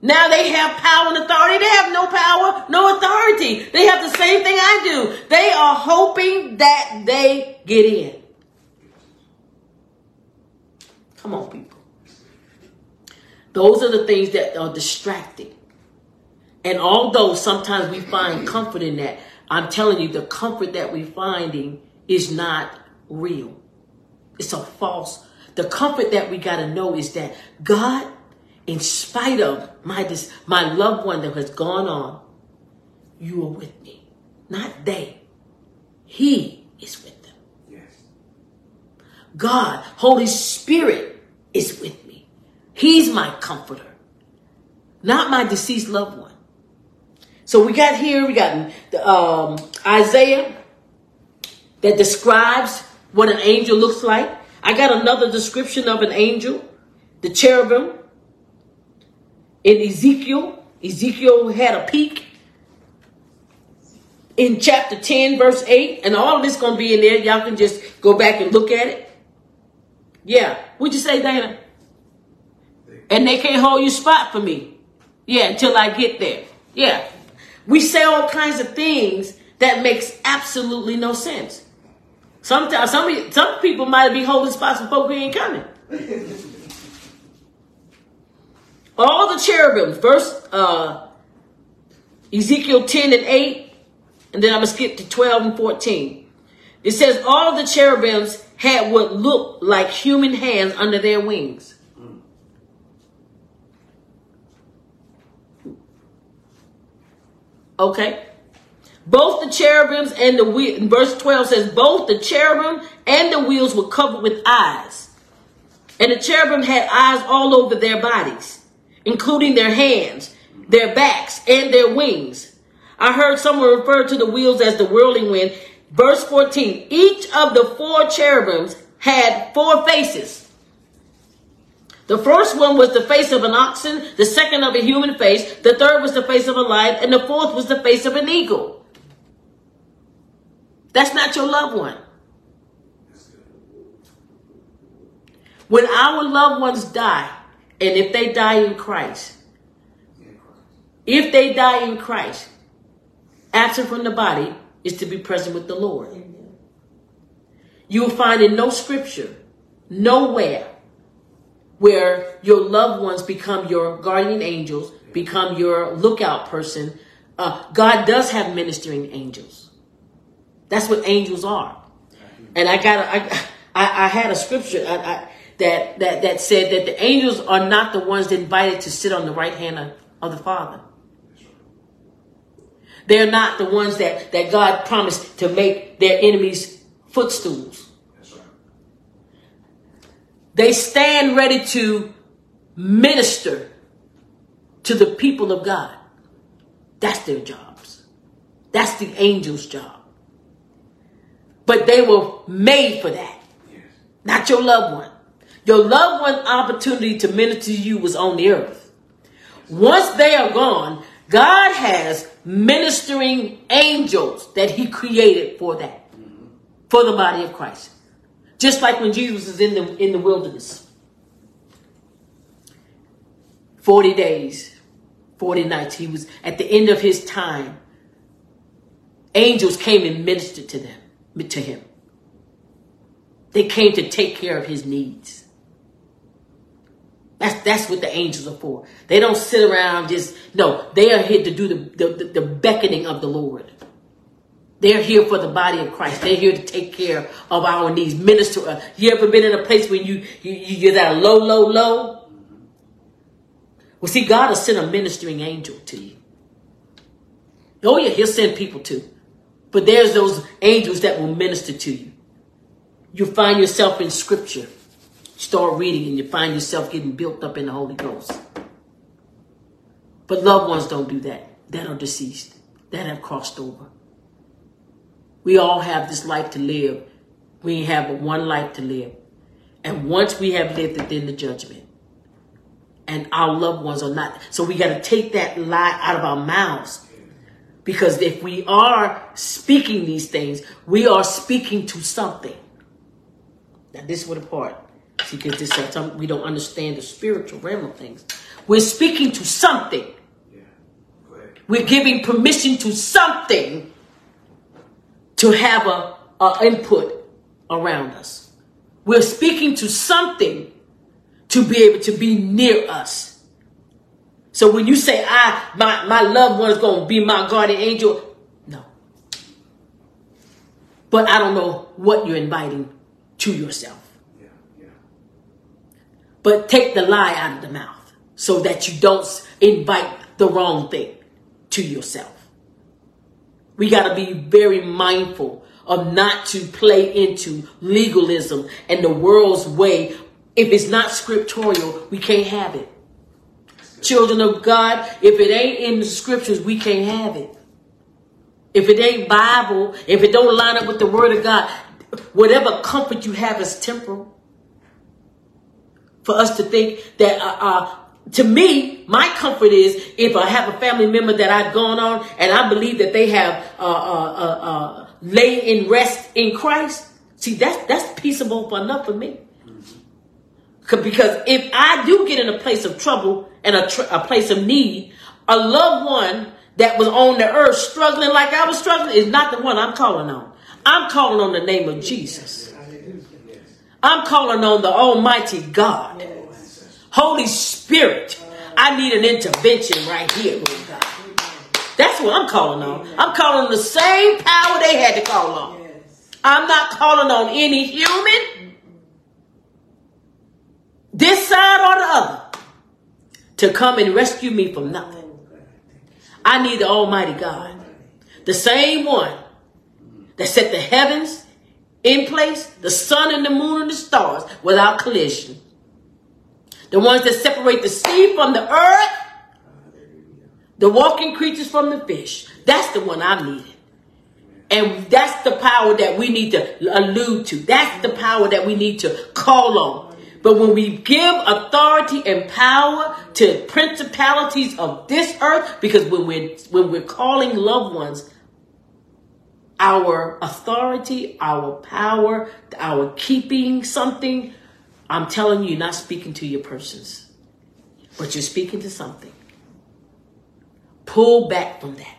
Now they have power and authority. They have no power, no authority. They have the same thing I do. They are hoping that they get in. Come on, people. Those are the things that are distracting. And although sometimes we find comfort in that, I'm telling you, the comfort that we're finding is not real. It's a false. The comfort that we got to know is that God, in spite of my, this, my loved one that has gone on, you are with me. Not they. He is with them. Yes. God, Holy Spirit is with me. He's my comforter, not my deceased loved one. So we got here, we got um, Isaiah that describes what an angel looks like. I got another description of an angel, the cherubim. In Ezekiel, Ezekiel had a peek in chapter 10, verse 8, and all of this going to be in there. Y'all can just go back and look at it. Yeah. What'd you say, Dana? And they can't hold you spot for me. Yeah, until I get there. Yeah. We say all kinds of things that makes absolutely no sense. Sometimes some some people might be holding spots for folk who ain't coming. [LAUGHS] all the cherubims, verse uh, Ezekiel 10 and 8, and then I'm gonna skip to 12 and 14. It says all the cherubims had what looked like human hands under their wings. Okay. Both the cherubims and the wheel, verse 12 says, both the cherubim and the wheels were covered with eyes. And the cherubim had eyes all over their bodies, including their hands, their backs, and their wings. I heard someone refer to the wheels as the whirling wind. Verse 14, each of the four cherubims had four faces. The first one was the face of an oxen, the second of a human face, the third was the face of a lion, and the fourth was the face of an eagle. That's not your loved one. When our loved ones die, and if they die in Christ, if they die in Christ, absent from the body is to be present with the Lord. You will find in no scripture, nowhere, where your loved ones become your guardian angels, become your lookout person. Uh, God does have ministering angels. That's what angels are. And I got I, I, had a scripture I, I, that that that said that the angels are not the ones invited to sit on the right hand of, of the Father. They're not the ones that that God promised to make their enemies footstools. They stand ready to minister to the people of God. That's their jobs. That's the angel's job. But they were made for that. Yes. Not your loved one. Your loved one opportunity to minister to you was on the earth. Once they are gone, God has ministering angels that he created for that. For the body of Christ. Just like when Jesus was in the in the wilderness. 40 days, 40 nights. He was at the end of his time. Angels came and ministered to them, to him. They came to take care of his needs. That's that's what the angels are for. They don't sit around just no. They are here to do the the, the beckoning of the Lord. They're here for the body of Christ. They're here to take care of our needs. Minister. Uh, you ever been in a place where you, you you're at a low, low, low? Well, see, God will send a ministering angel to you. Oh yeah, He'll send people too. But there's those angels that will minister to you. You find yourself in Scripture. Start reading, and you find yourself getting built up in the Holy Ghost. But loved ones don't do that. That are deceased. That have crossed over. We all have this life to live. We have one life to live. And once we have lived it, then the judgment. And our loved ones are not. So we got to take that lie out of our mouths. Because if we are speaking these things, we are speaking to something. Now, this is what the part. See, because this is something we don't understand the spiritual realm of things. We're speaking to something. We're giving permission to something to have a, a input around us. We're speaking to something to be able to be near us. So when you say, I, my, my loved one is going to be my guardian angel, no. But I don't know what you're inviting to yourself. but take the lie out of the mouth so that you don't invite the wrong thing to yourself. We got to be very mindful of not to play into legalism and the world's way. If it's not scriptural, we can't have it. Children of God, if it ain't in the scriptures, we can't have it. If it ain't Bible, if it don't line up with the word of God, whatever comfort you have is temporal. For us to think that uh, uh, to me, my comfort is if I have a family member that I've gone on and I believe that they have uh, uh, uh, uh lay in rest in Christ. See, that's that's peaceable enough for me. Because if I do get in a place of trouble and a, tr- a place of need, a loved one that was on the earth struggling like I was struggling is not the one I'm calling on. I'm calling on the name of Jesus. I'm calling on the Almighty God. Holy Spirit, I need an intervention right here, Lord God. That's what I'm calling on. I'm calling on the same power they had to call on. I'm not calling on any human, this side or the other, to come and rescue me from nothing. I need the Almighty God, the same one that set the heavens in place, the sun and the moon and the stars without collision. The ones that separate the sea from the earth, the walking creatures from the fish. That's the one I'm needing. And that's the power that we need to allude to. That's the power that we need to call on. But when we give authority and power to principalities of this earth, because when we're when we're calling loved ones, our authority, our power, our keeping something, I'm telling you, you're not speaking to your persons, but you're speaking to something. Pull back from that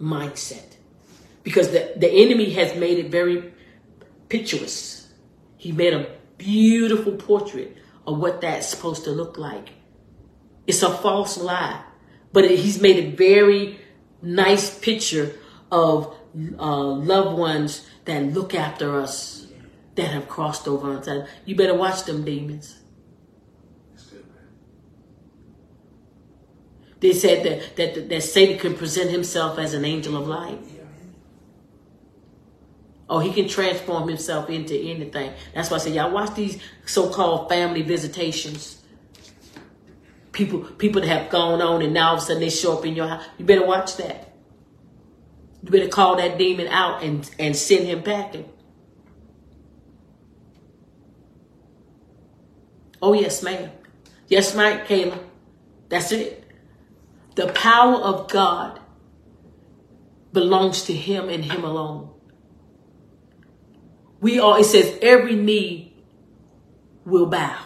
mindset because the, the enemy has made it very picturesque. He made a beautiful portrait of what that's supposed to look like. It's a false lie, but it, he's made a very nice picture of uh, loved ones that look after us that have crossed over on time. You better watch them demons. They said that, that, that Satan can present himself as an angel of light. Oh, he can transform himself into anything. That's why I say, y'all watch these so-called family visitations. People, people that have gone on and now all of a sudden they show up in your house. You better watch that. You better call that demon out and, and send him packing. Oh, yes, ma'am. Yes, ma'am, Kayla. That's it. The power of God belongs to Him and Him alone. We are, it says, every knee will bow.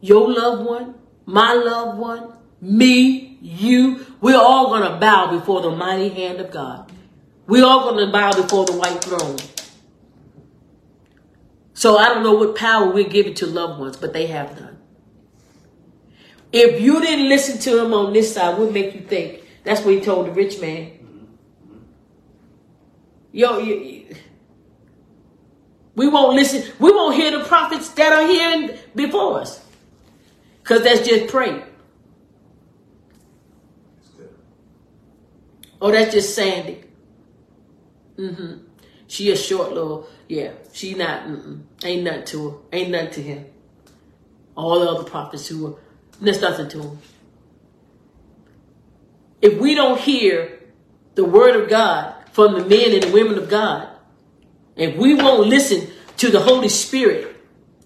Your loved one, my loved one, me, you, we're all going to bow before the mighty hand of God. We're all going to bow before the white throne. So I don't know what power we're giving to loved ones, but they have none. If you didn't listen to him on this side, what make you think? That's what he told the rich man. Yo, you, we won't listen. We won't hear the prophets that are here before us. Because that's just pray. Oh, that's just Sandy. Mm-hmm. She a short little, yeah. She not, ain't nothing to her. Ain't nothing to him. All the other prophets who were, there's nothing to him. If we don't hear the word of God from the men and the women of God, if we won't listen to the Holy Spirit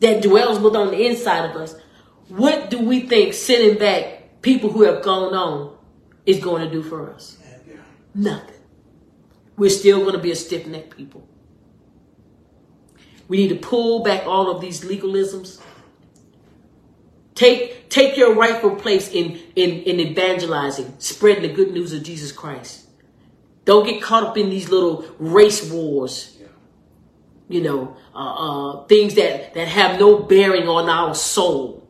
that dwells within the inside of us, what do we think sending back, people who have gone on, is going to do for us? Nothing we're still going to be a stiff necked people. We need to pull back all of these legalisms. Take, take your rightful place in, in, in evangelizing, spreading the good news of Jesus Christ. Don't get caught up in these little race wars. You know, uh, uh, things that, that have no bearing on our soul.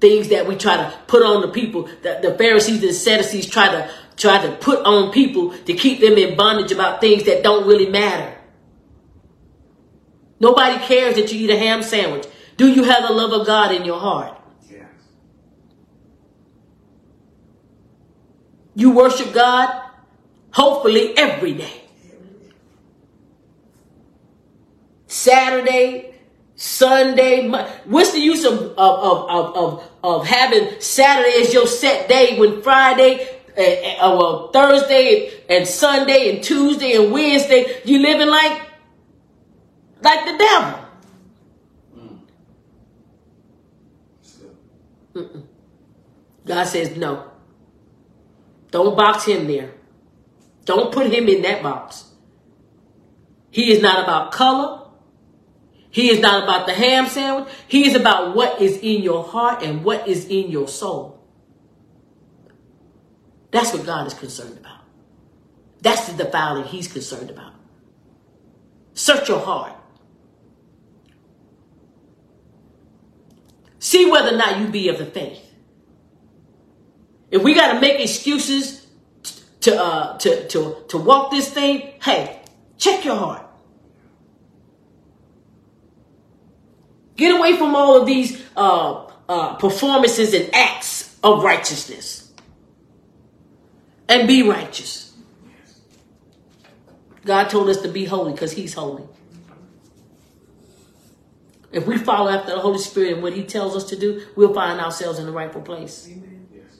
Things that we try to put on the people, that the Pharisees and Sadducees try to try to put on people to keep them in bondage about things that don't really matter. Nobody cares that you eat a ham sandwich. Do you have the love of God in your heart? Yes. You worship God, hopefully every day. Saturday, Sunday. What's the use of of, of, of, of, having Saturday as your set day when Friday, uh, uh, well, Thursday and Sunday and Tuesday and Wednesday, you living like like the devil. Mm. God says no. Don't box him there. Don't put him in that box. He is not about color. He is not about the ham sandwich. He is about what is in your heart and what is in your soul. That's what God is concerned about. That's the defiling he's concerned about. Search your heart. See whether or not you be of the faith. If we got to make excuses to, uh, to, to, to walk this thing, hey, check your heart. Get away from all of these uh, uh, performances and acts of righteousness. And be righteous. God told us to be holy because He's holy. If we follow after the Holy Spirit and what He tells us to do, we'll find ourselves in the rightful place. Yes.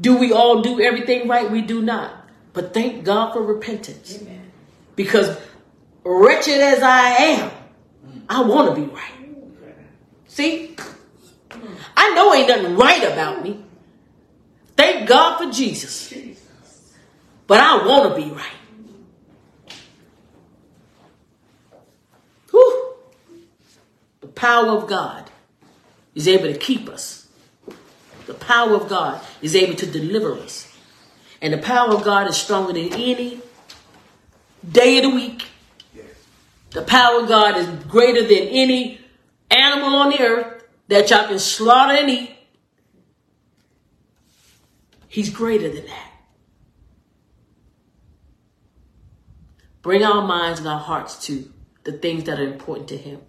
Do we all do everything right? We do not. But thank God for repentance. Amen. Because wretched as I am, I want to be right. See? I know ain't nothing right about me. Thank God for Jesus. But I want to be right. Whew. The power of God is able to keep us. The power of God is able to deliver us. And the power of God is stronger than any day of the week, the power of God is greater than any animal on the earth that y'all can slaughter and eat. He's greater than that. Bring our minds and our hearts to the things that are important to Him.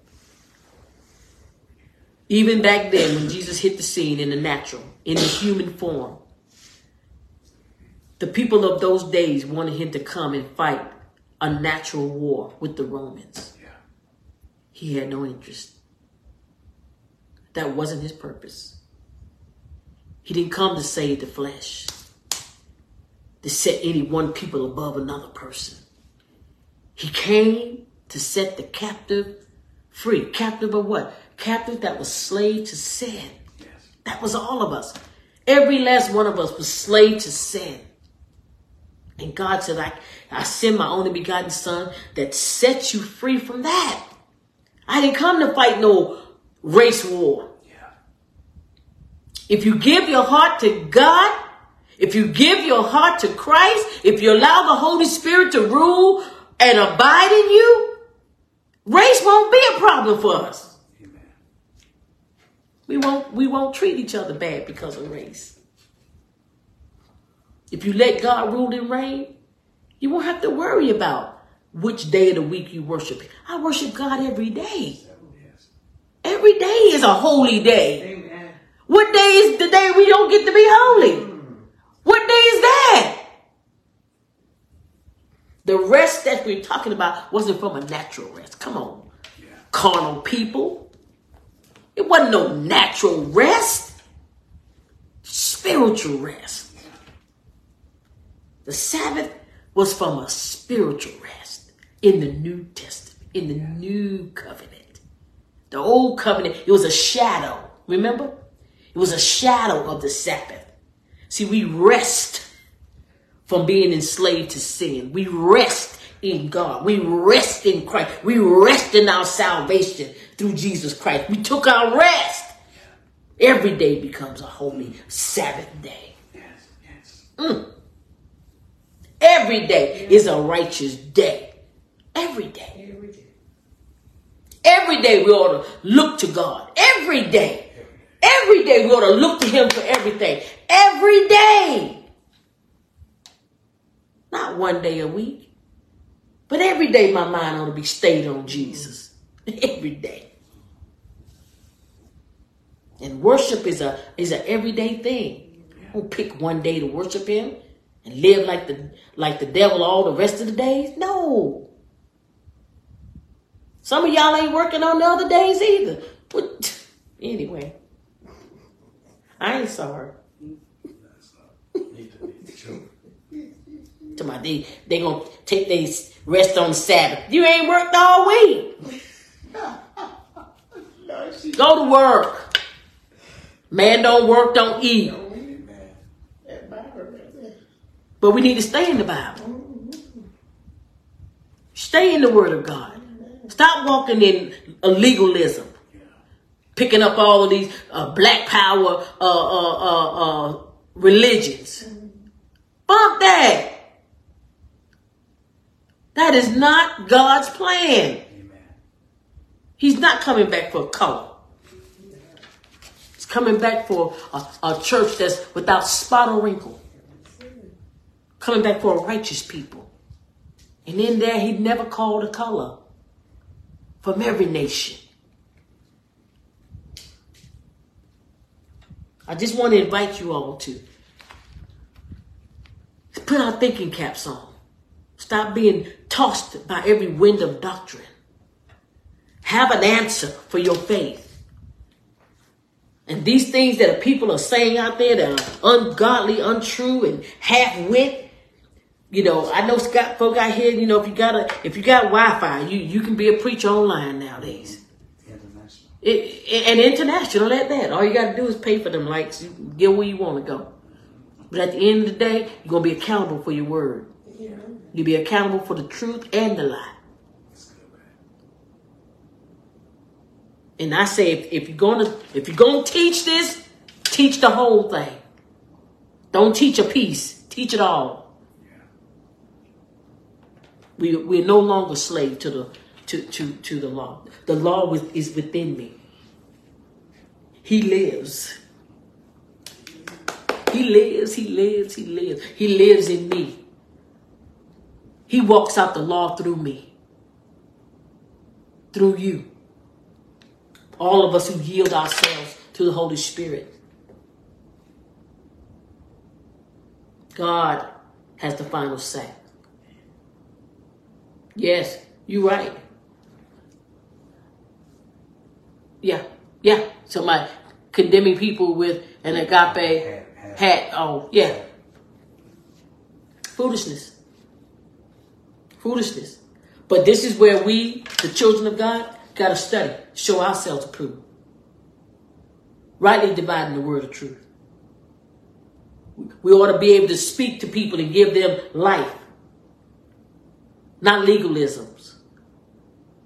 Even back then, when Jesus hit the scene in the natural, in the human form, the people of those days wanted Him to come and fight a natural war with the Romans. Yeah. He had no interest. That wasn't his purpose. He didn't come to save the flesh, to set any one people above another person. He came to set the captive free. Captive of what? Captive that was slave to sin. Yes. That was all of us. Every last one of us was slave to sin. And God said, I, I send my only begotten son that sets you free from that. I didn't come to fight no race war. If you give your heart to God, if you give your heart to Christ, if you allow the Holy Spirit to rule and abide in you, race won't be a problem for us. Amen. We won't we won't treat each other bad because of race. If you let God rule and reign, you won't have to worry about which day of the week you worship. I worship God every day. Every day is a holy day. What day is the day we don't get to be holy? What day is that? The rest that we're talking about wasn't from a natural rest. Come on. Yeah. Carnal people. It wasn't no natural rest. Spiritual rest. The Sabbath was from a spiritual rest in the New Testament, in the New Covenant. The Old Covenant, it was a shadow. Remember? It was a shadow of the Sabbath. See, we rest from being enslaved to sin. We rest in God. We rest in Christ. We rest in our salvation through Jesus Christ. We took our rest. Every day becomes a holy Sabbath day. Yes, yes. Mm. Every day is a righteous day. Every day. Every day. Every day we ought to look to God. Every day. Every day we ought to look to Him for everything. Every day. Not one day a week. But every day my mind ought to be stayed on Jesus. [LAUGHS] every day. And worship is a is an everyday thing. Don't pick one day to worship him and live like the like the devil all the rest of the days. No. Some of y'all ain't working on the other days either. But [LAUGHS] anyway, I ain't sorry. To my they they gonna take their rest on Sabbath. You ain't worked all week. Go to work. Man don't work, don't eat. But we need to stay in the Bible. Stay in the Word of God. Stop walking in legalism. Picking up all of these uh, black power uh, uh, uh, uh religions. Fuck that. That is not God's plan. He's not coming back for color. He's coming back for a, a church that's without spot or wrinkle. Coming back for a righteous people. And in there, he never called a color from every nation. I just want to invite you all to put our thinking caps on. Stop being tossed by every wind of doctrine. Have an answer for your faith. And these things that people are saying out there that are ungodly, untrue, and half wit. You know, I know Scott folk out here, you know, if you got a if you got Wi-Fi, you, you can be a preacher online nowadays. It, and international at that. All you gotta do is pay for them likes, get where you wanna go. But at the end of the day, you're gonna be accountable for your word. Yeah. You'll be accountable for the truth and the lie. And I say, if, if you're gonna if you're gonna teach this, teach the whole thing. Don't teach a piece. Teach it all. We we're no longer slave to the to to to the law. The law is within me. He lives. He lives. He lives. He lives. He lives in me. He walks out the law through me, through you. All of us who yield ourselves to the Holy Spirit. God has the final say. Yes, you're right. Yeah, yeah. Somebody condemning people with an agape hat. Oh, yeah. Foolishness foolishness. But this is where we, the children of God, got to study, show ourselves approved. Rightly dividing the word of truth. We ought to be able to speak to people and give them life, not legalisms.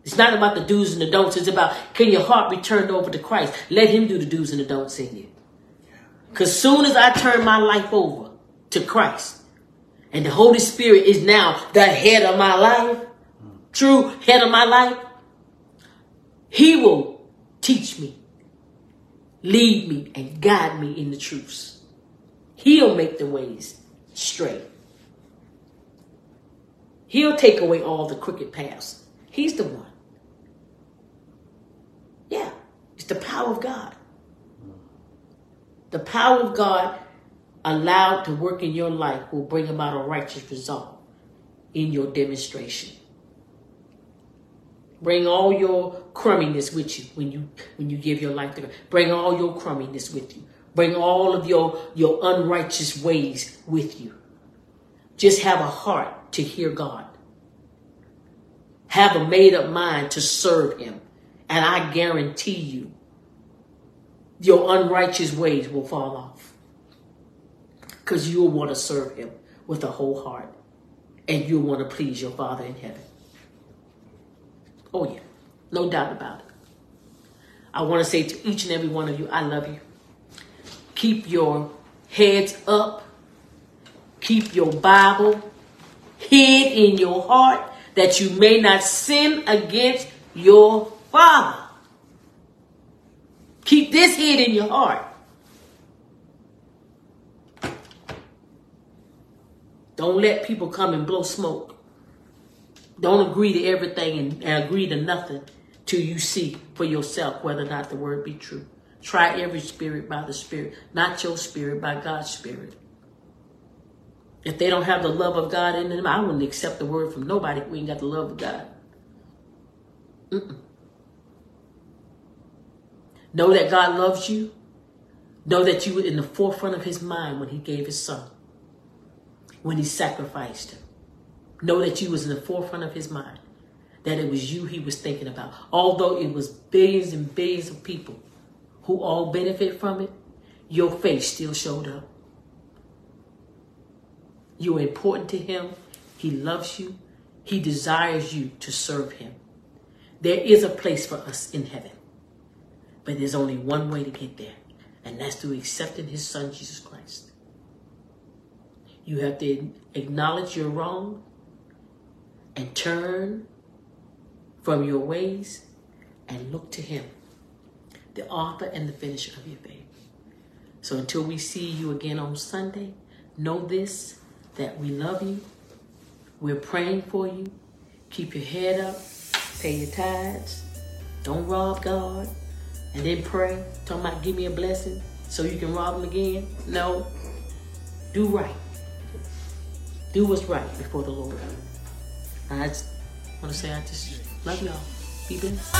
It's not about the do's and the don'ts. It's about can your heart be turned over to Christ? Let Him do the do's and the don'ts in you. Because soon as I turn my life over to Christ, and the Holy Spirit is now the head of my life, true head of my life, He will teach me, lead me, and guide me in the truths. He'll make the ways straight. He'll take away all the crooked paths. He's the one. Yeah, it's the power of God. The power of God allowed to work in your life will bring about a righteous result in your demonstration. Bring all your crumminess with you when you when you give your life to God. Bring all your crumminess with you. Bring all of your your unrighteous ways with you. Just have a heart to hear God. Have a made up mind to serve him. And I guarantee you your unrighteous ways will fall off because you'll want to serve him with a whole heart and you'll want to please your Father in heaven. Oh, yeah, no doubt about it. I want to say to each and every one of you, I love you. Keep your heads up, keep your Bible hid in your heart that you may not sin against your Father. Keep this hid in your heart. Don't let people come and blow smoke. Don't agree to everything and, and agree to nothing till you see for yourself whether or not the word be true. Try every spirit by the Spirit, not your spirit, by God's Spirit. If they don't have the love of God in them, I wouldn't accept the word from nobody we ain't got the love of God. Mm-mm. Know that God loves you. Know that you were in the forefront of his mind when he gave his son, when he sacrificed him. Know that you was in the forefront of his mind, that it was you he was thinking about. Although it was billions and billions of people who all benefit from it, your face still showed up. You're important to him. He loves you. He desires you to serve him. There is a place for us in heaven. But there's only one way to get there, and that's through accepting his son, Jesus Christ. You have to acknowledge your wrong and turn from your ways and look to him, the author and the finisher of your faith. So until we see you again on Sunday, know this that we love you. We're praying for you. Keep your head up. Pay your tithes. Don't rob God. And then pray. Talking about give me a blessing so you can rob him again. No. Do right. Do what's right before the Lord. I just want to say I just love y'all. Be blessed.